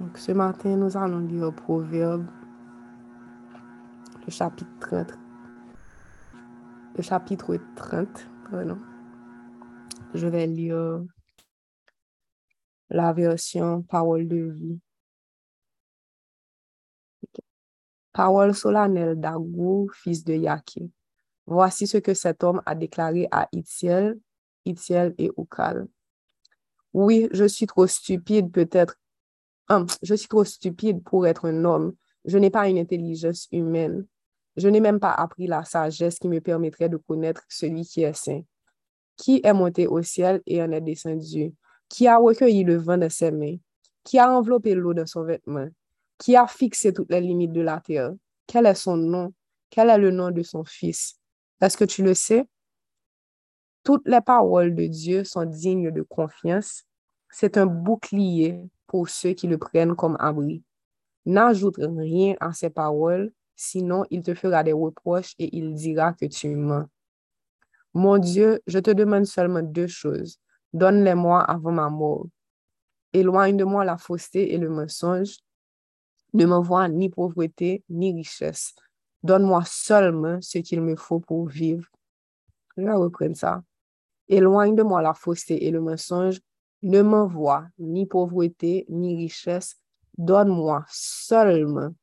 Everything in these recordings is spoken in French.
Donc, ce matin, nous allons lire Proverbe, le chapitre 30. Le chapitre 30, pardon. Je vais lire la version Parole de vie. Parole solennelle d'Agou, fils de Yaki. Voici ce que cet homme a déclaré à Itziel, Itziel et Ukal. Oui, je suis trop stupide peut-être Je suis trop stupide pour être un homme. Je n'ai pas une intelligence humaine. Je n'ai même pas appris la sagesse qui me permettrait de connaître celui qui est saint. Qui est monté au ciel et en est descendu? Qui a recueilli le vent de ses mains? Qui a enveloppé l'eau de son vêtement? Qui a fixé toutes les limites de la terre? Quel est son nom? Quel est le nom de son fils? Est-ce que tu le sais? Toutes les paroles de Dieu sont dignes de confiance. C'est un bouclier pour ceux qui le prennent comme abri. N'ajoute rien à ses paroles, sinon il te fera des reproches et il dira que tu mens. Mon Dieu, je te demande seulement deux choses. Donne-les-moi avant ma mort. Éloigne de moi la fausseté et le mensonge. Ne m'envoie ni pauvreté ni richesse. Donne-moi seulement ce qu'il me faut pour vivre. Je vais reprendre ça. Éloigne de moi la fausseté et le mensonge. Ne m'envoie ni pauvreté ni richesse. Donne-moi seulement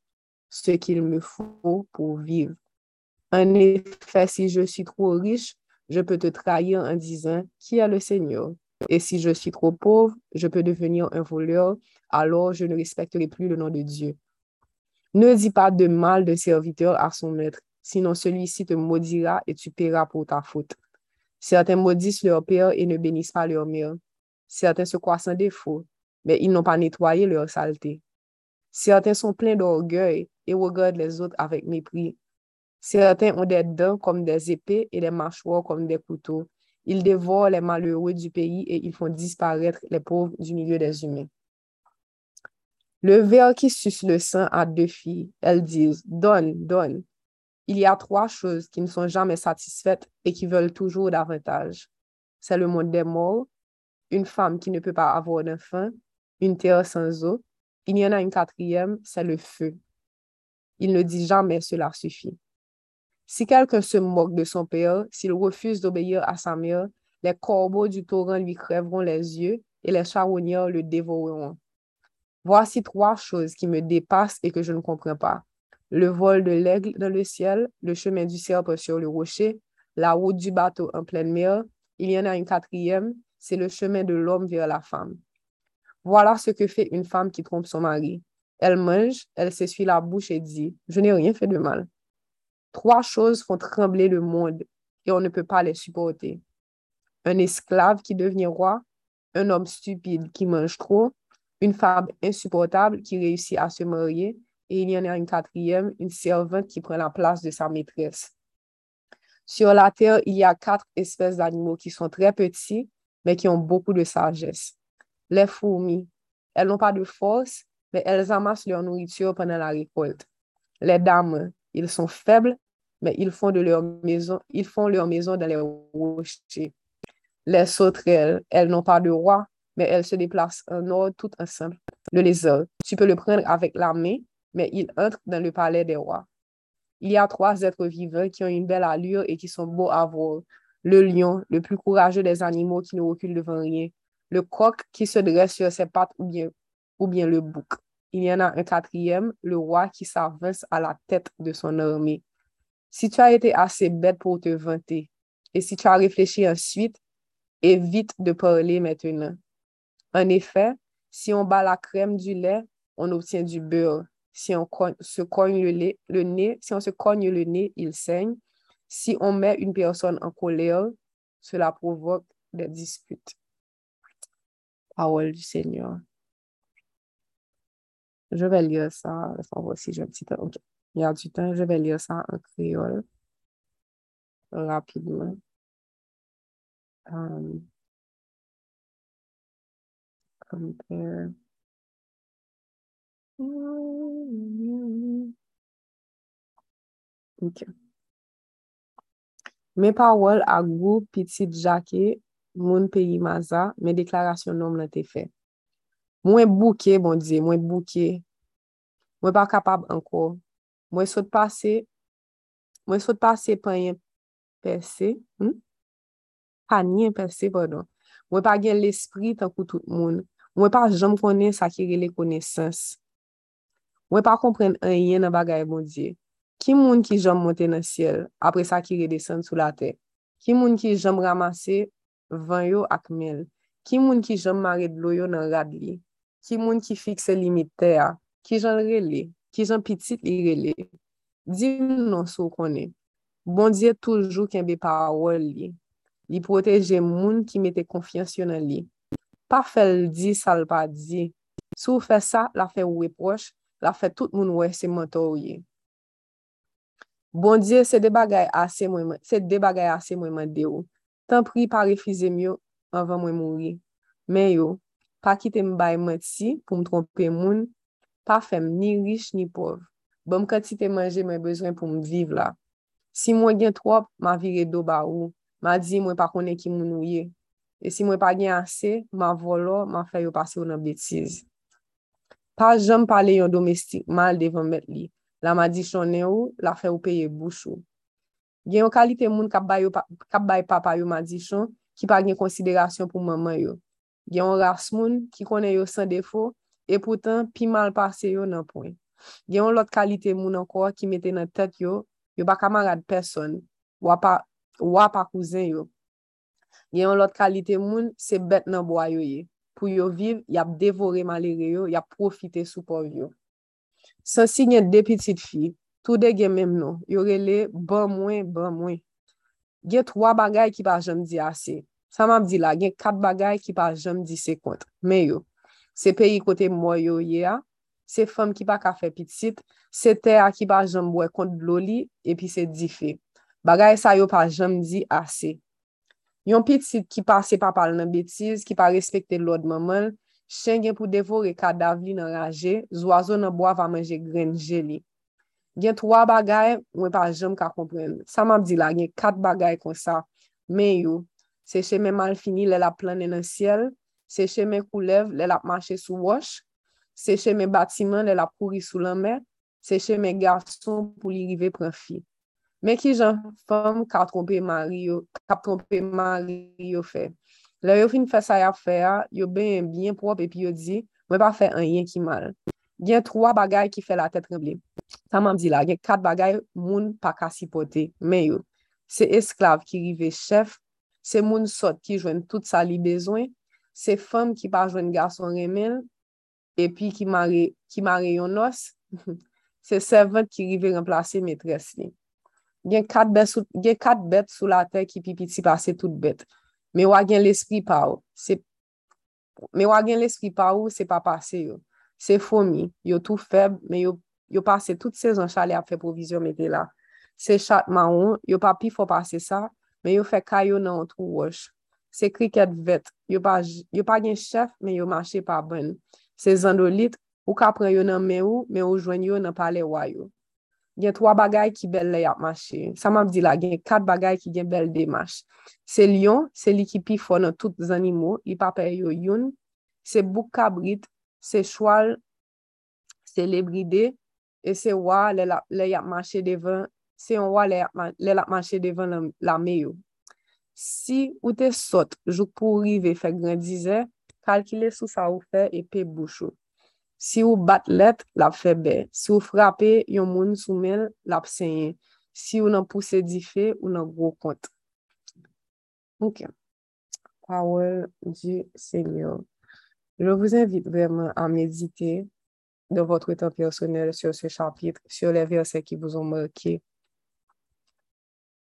ce qu'il me faut pour vivre. En effet, si je suis trop riche, je peux te trahir en disant qui est le Seigneur? Et si je suis trop pauvre, je peux devenir un voleur, alors je ne respecterai plus le nom de Dieu. Ne dis pas de mal de serviteur à son maître, sinon celui-ci te maudira et tu paieras pour ta faute. Certains maudissent leur père et ne bénissent pas leur mère. Certains se croient sans défaut, mais ils n'ont pas nettoyé leur saleté. Certains sont pleins d'orgueil et regardent les autres avec mépris. Certains ont des dents comme des épées et des mâchoires comme des couteaux. Ils dévorent les malheureux du pays et ils font disparaître les pauvres du milieu des humains. Le ver qui suce le sang a deux filles. Elles disent, donne, donne. Il y a trois choses qui ne sont jamais satisfaites et qui veulent toujours davantage. C'est le monde des morts, une femme qui ne peut pas avoir d'enfant, une terre sans eau. Il y en a une quatrième, c'est le feu. Il ne dit jamais cela suffit. Si quelqu'un se moque de son père, s'il refuse d'obéir à sa mère, les corbeaux du torrent lui crèveront les yeux et les charognards le dévoreront. Voici trois choses qui me dépassent et que je ne comprends pas. Le vol de l'aigle dans le ciel, le chemin du serpent sur le rocher, la route du bateau en pleine mer. Il y en a une quatrième, c'est le chemin de l'homme vers la femme. Voilà ce que fait une femme qui trompe son mari. Elle mange, elle s'essuie la bouche et dit, je n'ai rien fait de mal. Trois choses font trembler le monde et on ne peut pas les supporter. Un esclave qui devient roi, un homme stupide qui mange trop, une femme insupportable qui réussit à se marier et il y en a une quatrième, une servante qui prend la place de sa maîtresse. Sur la terre, il y a quatre espèces d'animaux qui sont très petits mais qui ont beaucoup de sagesse. Les fourmis, elles n'ont pas de force, mais elles amassent leur nourriture pendant la récolte. Les dames, ils sont faibles, mais ils font de leur maison, ils font leur maison dans les rochers. Les sauterelles, elles n'ont pas de roi, mais elles se déplacent en ordre tout ensemble. Le lézard, tu peux le prendre avec la main, mais il entre dans le palais des rois. Il y a trois êtres vivants qui ont une belle allure et qui sont beaux à voir le lion, le plus courageux des animaux qui ne recule devant rien, le coq qui se dresse sur ses pattes ou bien, le bouc. Il y en a un quatrième, le roi qui s'avance à la tête de son armée. Si tu as été assez bête pour te vanter, et si tu as réfléchi ensuite, évite de parler maintenant. En effet, si on bat la crème du lait, on obtient du beurre. Si on si on se cogne le nez, il saigne. Si on met une personne en colère, cela provoque des disputes. Parole du Seigneur. Je vais lire ça. J'ai un petit temps. Y a du temps. Je vais lire ça en créole rapidement. Um. Me pawol a gou pitit jake moun peyi maza me deklarasyon nom nan te fe. Mwen bouke, bon diye, mwen bouke. Mwen pa kapab anko. Mwen sot pase, mwen sot pase panyen perse, hmm? panyen perse, pardon. Mwen pa gen l'esprit tankou tout moun. Mwen pa jom konen sakire le konesans. Mwen pa kompren anyen nan bagay bon diye. Ki moun ki jom monte nan siel, apre sa ki redesen sou la te? Ki moun ki jom ramase van yo ak mel? Ki moun ki jom mare dlo yo nan rad li? Ki moun ki fikse limit te a? Ki jan rele? Ki jan pitit li rele? Di nou sou konen. Bondye toujou kenbe parol li. Li proteje moun ki mete konfiansyon nan li. Pa fel di sal pa di. Sou fe sa, la fe weproche, la fe tout moun wese mentor ye. Bon diye, se de bagay ase mwen mwen, mwen de yo. Tan pri pa refize myo anvan mwen mouri. Men yo, pa kite mbay mati pou m trompe moun, pa fem ni rich ni pov. Bom m katite manje mwen bezwen pou m viv la. Si mwen gen trop, ma vire do ba ou. Ma di mwen pa konen ki moun ouye. E si mwen pa gen ase, ma volo, ma fè yo pase ou nan betiz. Pa jom pale yon domestik mal devan met li. La madisyonen ou, la fe ou peye bouchou. Gen yo kalite moun kap bay, pa, kap bay papa yo madisyon ki pa gen konsiderasyon pou maman yo. Gen yon ras moun ki konen yo san defo e poutan pi mal pase yo nan poin. Gen yon lot kalite moun anko ki mette nan tet yo, yo pa kamarad person, wapa, wapa kouzen yo. Gen yon lot kalite moun se bet nan boyo ye. Pou yo viv, yap devore malere yo, yap profite sou pov yo. San si nye de pitit fi, tou de gen menm nou, yorele ban mwen, ban mwen. Gen 3 bagay ki pa jom di ase. Ah, sa map di la, gen 4 bagay ki pa jom di se kont. Men yo, se peyi kote mwen yo ye ah, a, se fom ki pa ka fe pitit, se te a ki pa jom mwen kont bloli, epi se di fe. Bagay sa yo pa jom di ase. Ah, Yon pitit ki pa se pa pal nan betiz, ki pa respekte lod maman, Chen gen pou devore kadav li nan raje, zwazo nan bo va manje gren jeli. Gen 3 bagay, mwen pa jom ka kompren. Sa map di la, gen 4 bagay kon sa. Men yo, se cheme mal fini lè la plane nan siel, se cheme koulev lè la mache sou wosh, se cheme batiman lè la kouri sou lanme, se cheme garson pou li rive pran fi. Men ki jan fom ka trompe mari yo, ka trompe mari yo fe. Le yo fin fè sa ya fè a, yo ben bien prop epi yo di, mwen pa fè an yen ki mal. Gen 3 bagay ki fè la tèt remble. Sa mam di la, gen 4 bagay moun pa kasipote, men yo. Se esklav ki rive chef, se moun sot ki jwen tout sa li bezwen, se fem ki pa jwen gason remel, epi ki mare, ki mare yon nos, se servant ki rive remplase metres li. Gen kat bet sou, sou la te ki pipiti pase tout bet. Me wagen l'esprit pa ou. Se, me wagen l'esprit pa ou, se pa pase yo. Se fomi, yo tou feb, me yo, yo pase tout sezon chale ap fe provizyon mette la. Se chat ma ou, yo pa pi fo pase sa, me yo fe kayo nan an tou wosh. Se kriket vet, yo pa, yo pa gen chef, me yo mache pa ben. Se zandolit, ou ka pren yo nan men ou, me ou jwen yo nan pale wayo. gen 3 bagay ki bel le yap mache. Sa map di la, gen 4 bagay ki gen bel de mache. Se lion, se li ki pi fon nan tout zanimo, li pa pe yo yon, se bouk kabrit, se chwal, se lebride, e se wwa le, le ap mache devan, se yon wwa le, le ap mache devan la, la meyo. Si ou te sot, jou pou rive fe grandize, kalkile sou sa ou fe e pe bouchou. Si ou bat let, lap febe. Si ou frape, yon moun soumel, lap senye. Si ou nan pousse di fe, ou nan gro kont. Ok. Power du Seigneur. Je vous invite vraiment à méditer de votre état personnel sur ce chapitre, sur les versets qui vous ont marqué.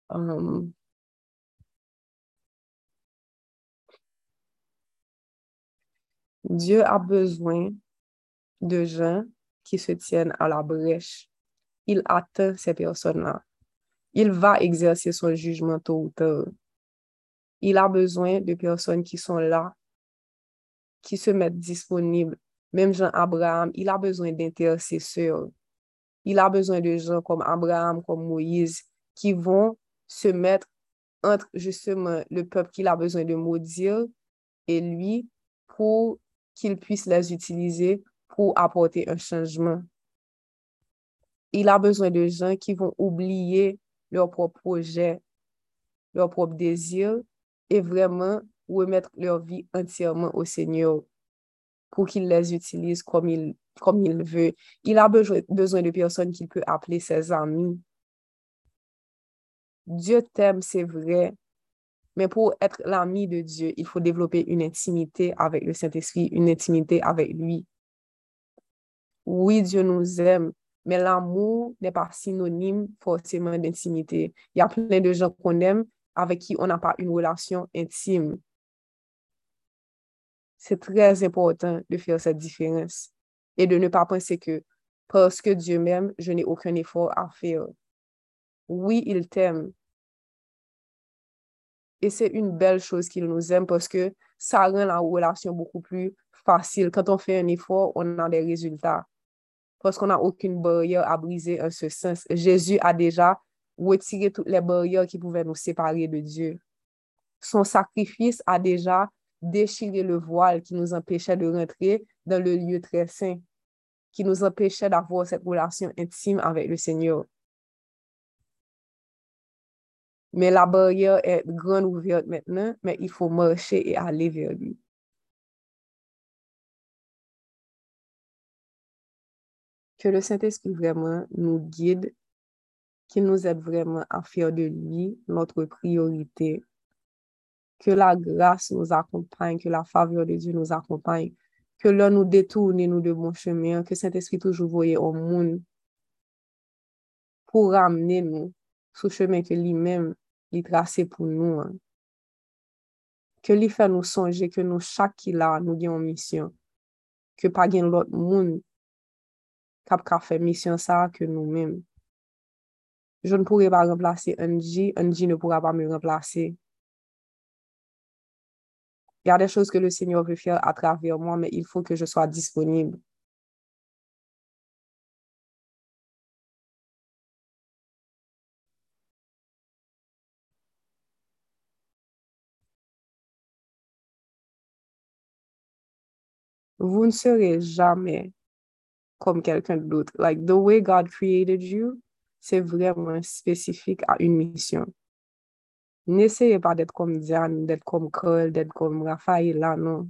Um, Dieu a besoin de gens qui se tiennent à la brèche. Il attend ces personnes-là. Il va exercer son jugement tôt ou tard. Il a besoin de personnes qui sont là, qui se mettent disponibles. Même Jean Abraham, il a besoin d'intercesseurs. Il a besoin de gens comme Abraham, comme Moïse, qui vont se mettre entre justement le peuple qu'il a besoin de maudire et lui pour qu'il puisse les utiliser pour apporter un changement. Il a besoin de gens qui vont oublier leur propre projet, leur propre désir et vraiment remettre leur vie entièrement au Seigneur pour qu'il les utilise comme il, comme il veut. Il a besoin, besoin de personnes qu'il peut appeler ses amis. Dieu t'aime, c'est vrai, mais pour être l'ami de Dieu, il faut développer une intimité avec le Saint-Esprit, une intimité avec lui. Oui, Dieu nous aime, mais l'amour n'est pas synonyme forcément d'intimité. Il y a plein de gens qu'on aime avec qui on n'a pas une relation intime. C'est très important de faire cette différence et de ne pas penser que parce que Dieu m'aime, je n'ai aucun effort à faire. Oui, il t'aime, et c'est une belle chose qu'il nous aime parce que ça rend la relation beaucoup plus facile. Quand on fait un effort, on a des résultats. Parce qu'on n'a aucune barrière à briser en ce sens. Jésus a déjà retiré toutes les barrières qui pouvaient nous séparer de Dieu. Son sacrifice a déjà déchiré le voile qui nous empêchait de rentrer dans le lieu très saint, qui nous empêchait d'avoir cette relation intime avec le Seigneur. Mais la barrière est grande ouverte maintenant, mais il faut marcher et aller vers lui. que le Saint-Esprit vraiment nous guide, qu'il nous aide vraiment à faire de lui notre priorité, que la grâce nous accompagne, que la faveur de Dieu nous accompagne, que l'on nous détourne nous de bon chemin, que Saint-Esprit toujours voyait au monde pour ramener nous sous chemin que lui-même lui tracé pour nous. Hein. Que lui fait nous songer que nous chaque qui là nous avons une mission, que pas gain l'autre monde kap ka fait mission ça que nous-mêmes. Je ne pourrai pas remplacer Angie, Angie ne pourra pas me remplacer. Il y a des choses que le Seigneur veut faire à travers moi, mais il faut que je sois disponible. vous ne serez jamais comme quelqu'un d'autre. Like, the way God created you, c'est vraiment spécifique à une mission. N'essayez pas d'être comme Diane, d'être comme Cole, d'être comme Raphaël, là, non.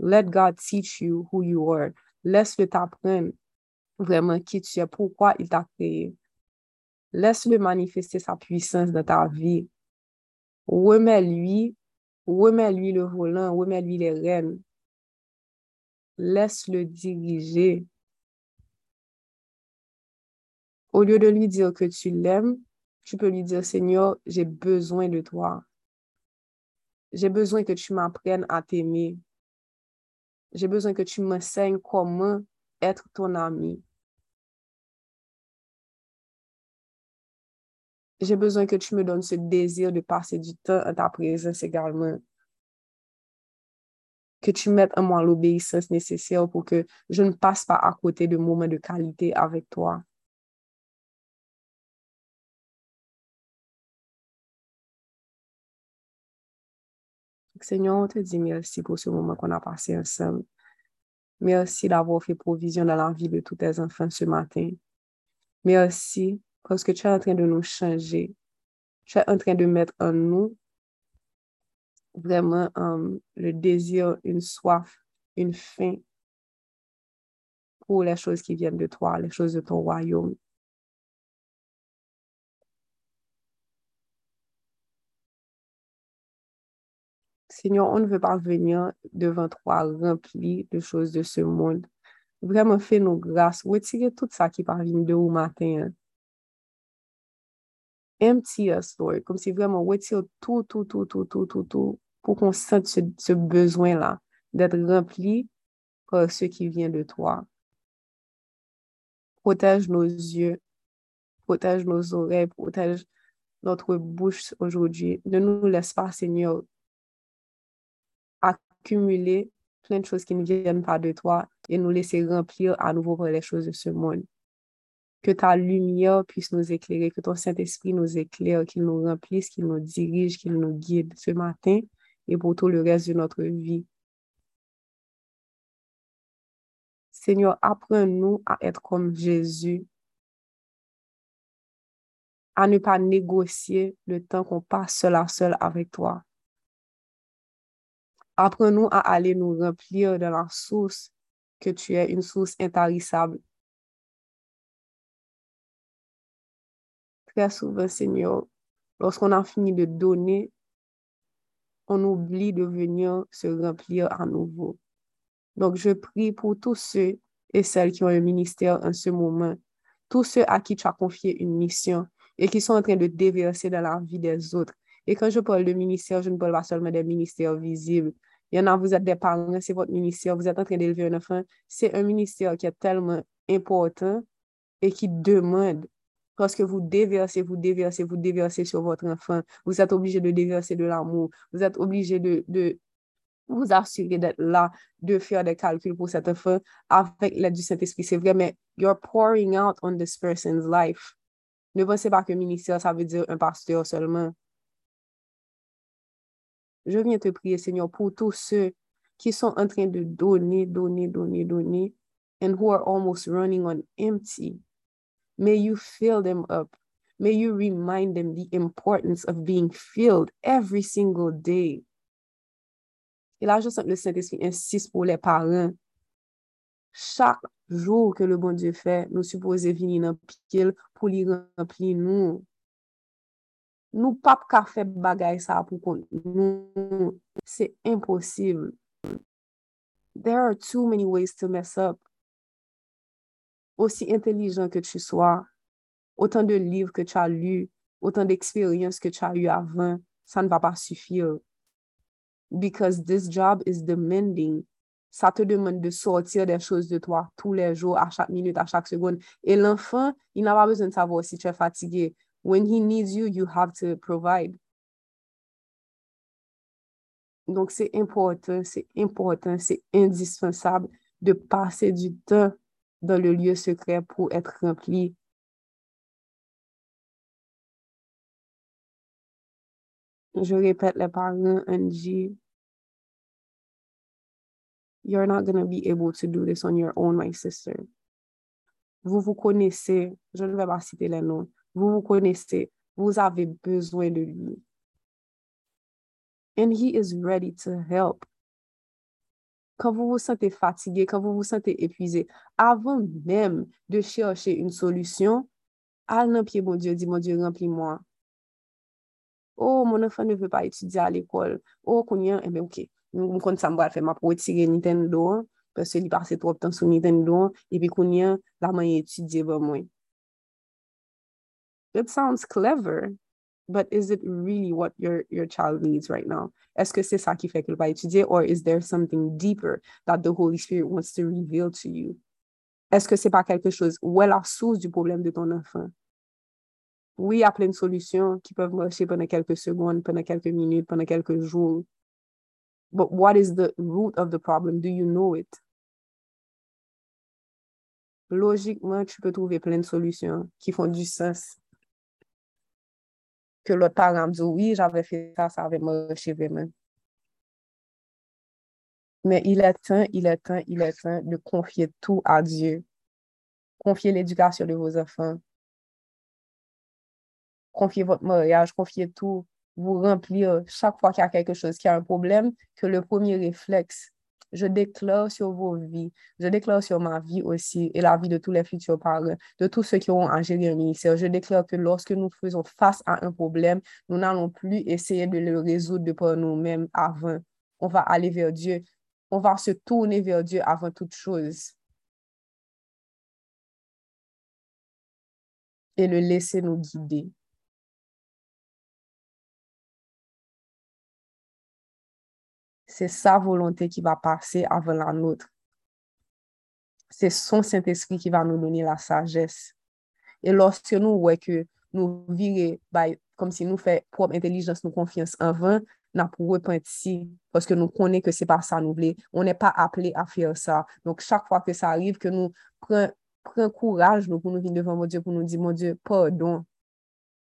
Let God teach you who you are. Laisse-le t'apprendre vraiment qui tu es, pourquoi il t'a créé. Laisse-le manifester sa puissance dans ta vie. Remets-lui, remets-lui le volant, remets-lui les rênes. Laisse-le diriger. Au lieu de lui dire que tu l'aimes, tu peux lui dire, Seigneur, j'ai besoin de toi. J'ai besoin que tu m'apprennes à t'aimer. J'ai besoin que tu m'enseignes comment être ton ami. J'ai besoin que tu me donnes ce désir de passer du temps à ta présence également que tu mettes en moi l'obéissance nécessaire pour que je ne passe pas à côté de moments de qualité avec toi. Seigneur, on te dit merci pour ce moment qu'on a passé ensemble. Merci d'avoir fait provision dans la vie de tous tes enfants ce matin. Merci parce que tu es en train de nous changer. Tu es en train de mettre en nous vraiment um, le désir, une soif, une faim pour les choses qui viennent de toi, les choses de ton royaume. Seigneur, on ne veut pas venir devant toi rempli de choses de ce monde. Vraiment, fais-nous grâce. Retirez tout ça qui parvient de au matin. Empty us, Lord. Comme si vraiment, retire tout, tout, tout, tout, tout, tout, tout pour qu'on sente ce, besoin-là d'être rempli par ce qui vient de toi. Protège nos yeux, protège nos oreilles, protège notre bouche aujourd'hui. Ne nous laisse pas, Seigneur, accumuler plein de choses qui ne viennent pas de toi et nous laisser remplir à nouveau par les choses de ce monde. Que ta lumière puisse nous éclairer, que ton Saint-Esprit nous éclaire, qu'il nous remplisse, qu'il nous dirige, qu'il nous guide ce matin et pour tout le reste de notre vie. Seigneur, apprends-nous à être comme Jésus, à ne pas négocier le temps qu'on passe seul à seul avec toi. Apprends-nous à aller nous remplir de la source que tu es, une source intarissable. Très souvent, Seigneur, lorsqu'on a fini de donner, on oublie de venir se remplir à nouveau. Donc, je prie pour tous ceux et celles qui ont un ministère en ce moment, tous ceux à qui tu as confié une mission et qui sont en train de déverser dans la vie des autres. Et quand je parle de ministère, je ne parle pas seulement des ministères visibles. Il y en a, vous êtes des parents, c'est votre ministère, vous êtes en train d'élever un enfant. C'est un ministère qui est tellement important et qui demande, parce vous déversez, vous déversez, vous déversez sur votre enfant. Vous êtes obligé de déverser de l'amour. Vous êtes obligé de, de, vous assurer d'être là, de faire des calculs pour cet enfant avec l'aide du Saint-Esprit. C'est vrai, mais you're pouring out on this person's life. Ne pensez pas que ministère, ça veut dire un pasteur seulement. Je viens te prier, Seigneur, pour tous ceux qui sont en train de donner, donner, donner, donner, and who are almost running on empty. May you fill them up. May you remind them the importance of being filled every single day. Et là, je sens que le Saint-Esprit insiste pour les parents. Chaque jour que le bon Dieu fait, nous supposons venir dans pile pour lui remplir nous. Nous pas qu'à faire bagaille ça pour nous. C'est impossible. There are too many ways to mess up. Aussi intelligent que tu sois, autant de livres que tu as lus, autant d'expériences que tu as eues avant, ça ne va pas suffire because this job is demanding. Ça te demande de sortir des choses de toi tous les jours, à chaque minute, à chaque seconde. Et l'enfant, il n'a pas besoin de savoir si tu es fatigué. When he needs you, you have to provide. Donc, c'est important, c'est important, c'est indispensable de passer du temps dans le lieu secret pour être rempli Je répète les parents, Angie. You're not going to be able to do this on your own, my sister. Vous vous connaissez, je ne vais pas citer les noms. Vous vous connaissez, vous avez besoin de lui. And he is ready to help. quand vous vous sentez fatigué, quand vous vous sentez épuisé, avant même de chercher une solution, allez dans pied, mon Dieu, dis, mon Dieu, remplis-moi. Oh, mon enfant ne veut pas étudier à l'école. Oh, konyen, eh bien, ok. Mwen kon sa mwa al fè ma pou etire Nintendo parce li passe trop de temps sur Nintendo et puis konyen, la mwen étudier ba bon, mwen. It sounds clever, but is it really what your, your child needs right now? Est-ce que c'est ça qui fait qu'elle va étudier or is there something deeper that the Holy Spirit wants to reveal to you? Est-ce que c'est pas quelque chose? Où est la source du problème de ton enfant? Oui, il y a plein de solutions qui peuvent marcher pendant quelques secondes, pendant quelques minutes, pendant quelques jours. But what is the root of the problem? Do you know it? Logiquement, tu peux trouver plein de solutions qui font du sens Que l'autre parent dit, oui, j'avais fait ça, ça avait marché vraiment. Mais il est temps, il est temps, il est temps de confier tout à Dieu. Confier l'éducation de vos enfants, confier votre mariage, confier tout, vous remplir chaque fois qu'il y a quelque chose, qui a un problème, que le premier réflexe, je déclare sur vos vies, je déclare sur ma vie aussi et la vie de tous les futurs parents, de tous ceux qui auront à gérer un ministère. Je déclare que lorsque nous faisons face à un problème, nous n'allons plus essayer de le résoudre par nous-mêmes avant. On va aller vers Dieu. On va se tourner vers Dieu avant toute chose. Et le laisser nous guider. C'est sa volonté qui va passer avant la nôtre. C'est son Saint-Esprit qui va nous donner la sagesse. Et lorsque nous voyons que nous vivons comme si nous faisons propre intelligence, nous confiance en vain, n'a pour repentir parce que nous connaissons que ce n'est pas ça nous voulons. On n'est pas appelé à faire ça. Donc, chaque fois que ça arrive, que nous prenons courage nous, pour nous venir devant mon Dieu, pour nous dire, mon Dieu, pardon.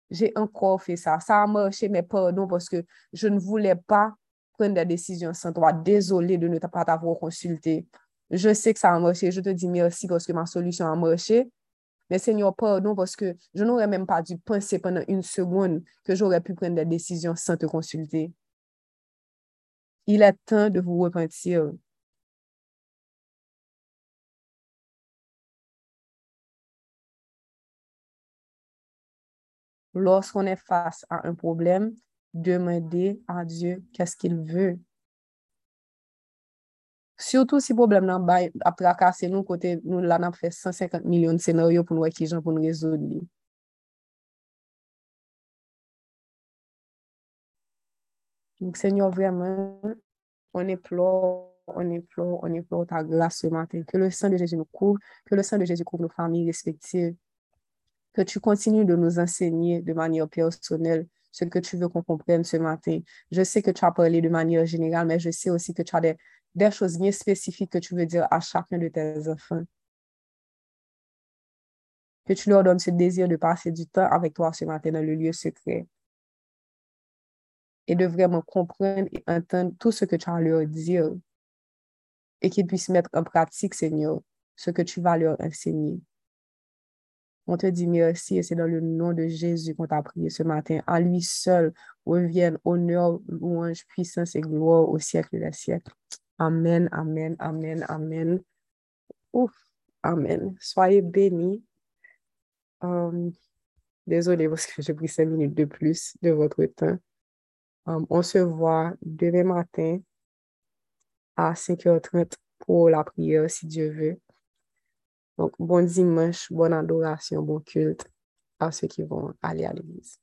J'ai encore fait ça. Ça a marché, mais pardon parce que je ne voulais pas prendre des décisions sans toi. Désolé de ne pas t'avoir consulté. Je sais que ça a marché. Je te dis merci parce que ma solution a marché. Mais Seigneur, pardon parce que je n'aurais même pas dû penser pendant une seconde que j'aurais pu prendre des décisions sans te consulter. Il est temps de vous repentir. Lorsqu'on est face à un problème, demandez à Dieu qu'est-ce qu'il veut. Surtout si problème nan bay ap trakase nou kote nou lan ap fè 150 milyon senaryo pou nou ekijan pou nou rezoud li. Donc, Seigneur, vraiment, on implore, on implore, on implore ta grâce ce matin. Que le sang de Jésus nous couvre, que le sang de Jésus couvre nos familles respectives. Que tu continues de nous enseigner de manière personnelle ce que tu veux qu'on comprenne ce matin. Je sais que tu as parlé de manière générale, mais je sais aussi que tu as des, choses bien spécifiques que tu veux dire à chacun de tes enfants. Que tu leur donnes ce désir de passer du temps avec toi ce matin dans le lieu secret. Et de vraiment comprendre et entendre tout ce que tu as à leur dire. Et qu'ils puissent mettre en pratique, Seigneur, ce que tu vas leur enseigner. On te dit merci et c'est dans le nom de Jésus qu'on t'a prié ce matin. À lui seul reviennent honneur, louange, puissance et gloire au siècle des siècles. Amen, amen, amen, amen. Ouf, amen. Soyez bénis. Um, désolé parce que j'ai pris cinq minutes de plus de votre temps. Um, on se voit demain matin à 5h30 pour la prière, si Dieu veut. Donc, bon dimanche, bonne adoration, bon culte à ceux qui vont aller à l'église.